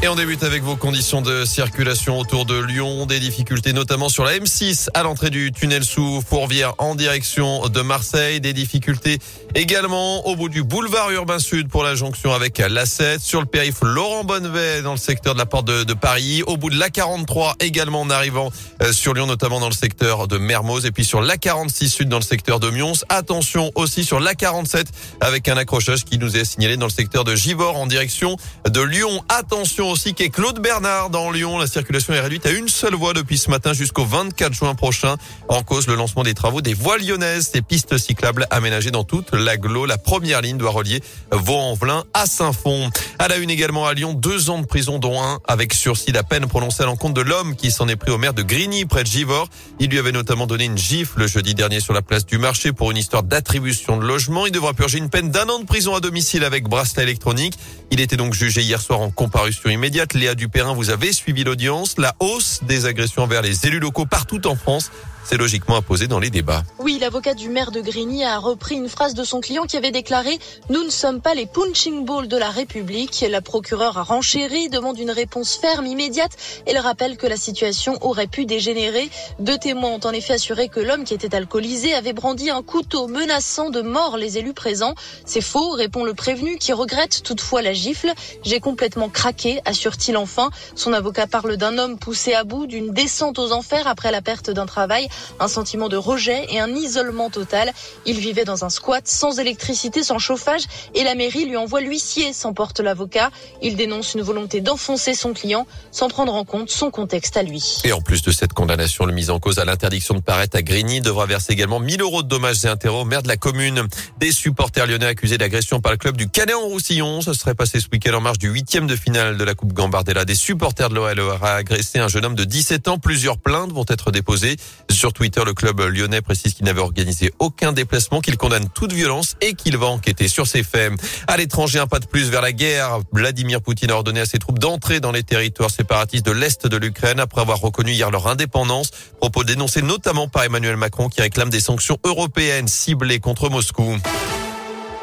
Et on débute avec vos conditions de circulation autour de Lyon. Des difficultés notamment sur la M6 à l'entrée du tunnel sous Fourvière en direction de Marseille. Des difficultés également au bout du boulevard urbain sud pour la jonction avec la 7. Sur le périph' Laurent Bonnevet dans le secteur de la porte de, Paris. Au bout de la 43 également en arrivant euh, sur Lyon notamment dans le secteur de Mermoz. Et puis sur la 46 sud dans le secteur de Mions. Attention aussi sur la 47 avec un accrochage qui nous est signalé dans le secteur de Givors en direction de Lyon. Attention aussi qu'est Claude Bernard dans Lyon. La circulation est réduite à une seule voie depuis ce matin jusqu'au 24 juin prochain. En cause, le lancement des travaux des voies lyonnaises, ces pistes cyclables aménagées dans toute l'agglo. La première ligne doit relier Vaux-en-Velin à Saint-Fond. À la une également à Lyon, deux ans de prison dont un avec sursis à peine prononcé à l'encontre de l'homme qui s'en est pris au maire de Grigny près de Givors. Il lui avait notamment donné une gifle le jeudi dernier sur la place du marché pour une histoire d'attribution de logement. Il devra purger une peine d'un an de prison à domicile avec bracelet électronique. Il était donc jugé hier soir en comparution immédiate. Léa Dupérin, vous avez suivi l'audience. La hausse des agressions envers les élus locaux partout en France logiquement imposé dans les débats. Oui, l'avocat du maire de Grigny a repris une phrase de son client qui avait déclaré « Nous ne sommes pas les punching balls de la République ». La procureure a renchéri, demande une réponse ferme, immédiate. Elle rappelle que la situation aurait pu dégénérer. Deux témoins ont en effet assuré que l'homme qui était alcoolisé avait brandi un couteau menaçant de mort les élus présents. C'est faux, répond le prévenu qui regrette toutefois la gifle. J'ai complètement craqué, assure-t-il enfin. Son avocat parle d'un homme poussé à bout, d'une descente aux enfers après la perte d'un travail un sentiment de rejet et un isolement total. Il vivait dans un squat sans électricité, sans chauffage et la mairie lui envoie l'huissier, s'emporte l'avocat. Il dénonce une volonté d'enfoncer son client sans prendre en compte son contexte à lui. Et en plus de cette condamnation, le mise en cause à l'interdiction de paraître à Grigny devra verser également 1000 euros de dommages et intérêts au maire de la commune. Des supporters lyonnais accusés d'agression par le club du Canet en Roussillon. Ce serait passé ce week-end en marge du huitième de finale de la Coupe Gambardella. Des supporters de l'OL auraient agressé un jeune homme de 17 ans. Plusieurs plaintes vont être déposées. Sur Twitter, le club lyonnais précise qu'il n'avait organisé aucun déplacement, qu'il condamne toute violence et qu'il va enquêter sur ces faits. À l'étranger, un pas de plus vers la guerre. Vladimir Poutine a ordonné à ses troupes d'entrer dans les territoires séparatistes de l'Est de l'Ukraine après avoir reconnu hier leur indépendance. Propos dénoncés notamment par Emmanuel Macron qui réclame des sanctions européennes ciblées contre Moscou.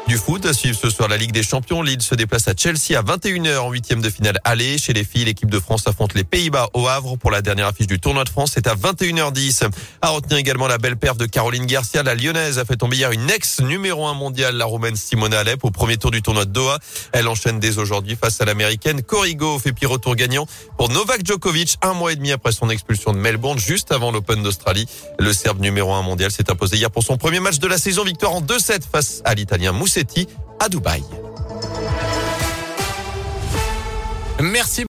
Du foot, à suivre ce soir la Ligue des Champions. Lille se déplace à Chelsea à 21h en huitième de finale aller. Chez les filles, l'équipe de France affronte les Pays-Bas au Havre pour la dernière affiche du tournoi de France. C'est à 21h10. À retenir également la belle perte de Caroline Garcia. La Lyonnaise a fait tomber hier une ex numéro un mondiale, la Roumaine Simona Alep, au premier tour du tournoi de Doha. Elle enchaîne dès aujourd'hui face à l'Américaine Corigo. Fait puis retour gagnant pour Novak Djokovic un mois et demi après son expulsion de Melbourne juste avant l'Open d'Australie. Le Serbe numéro un mondial s'est imposé hier pour son premier match de la saison. Victoire en 2-7 face à l'Italien Moussa à Dubaï.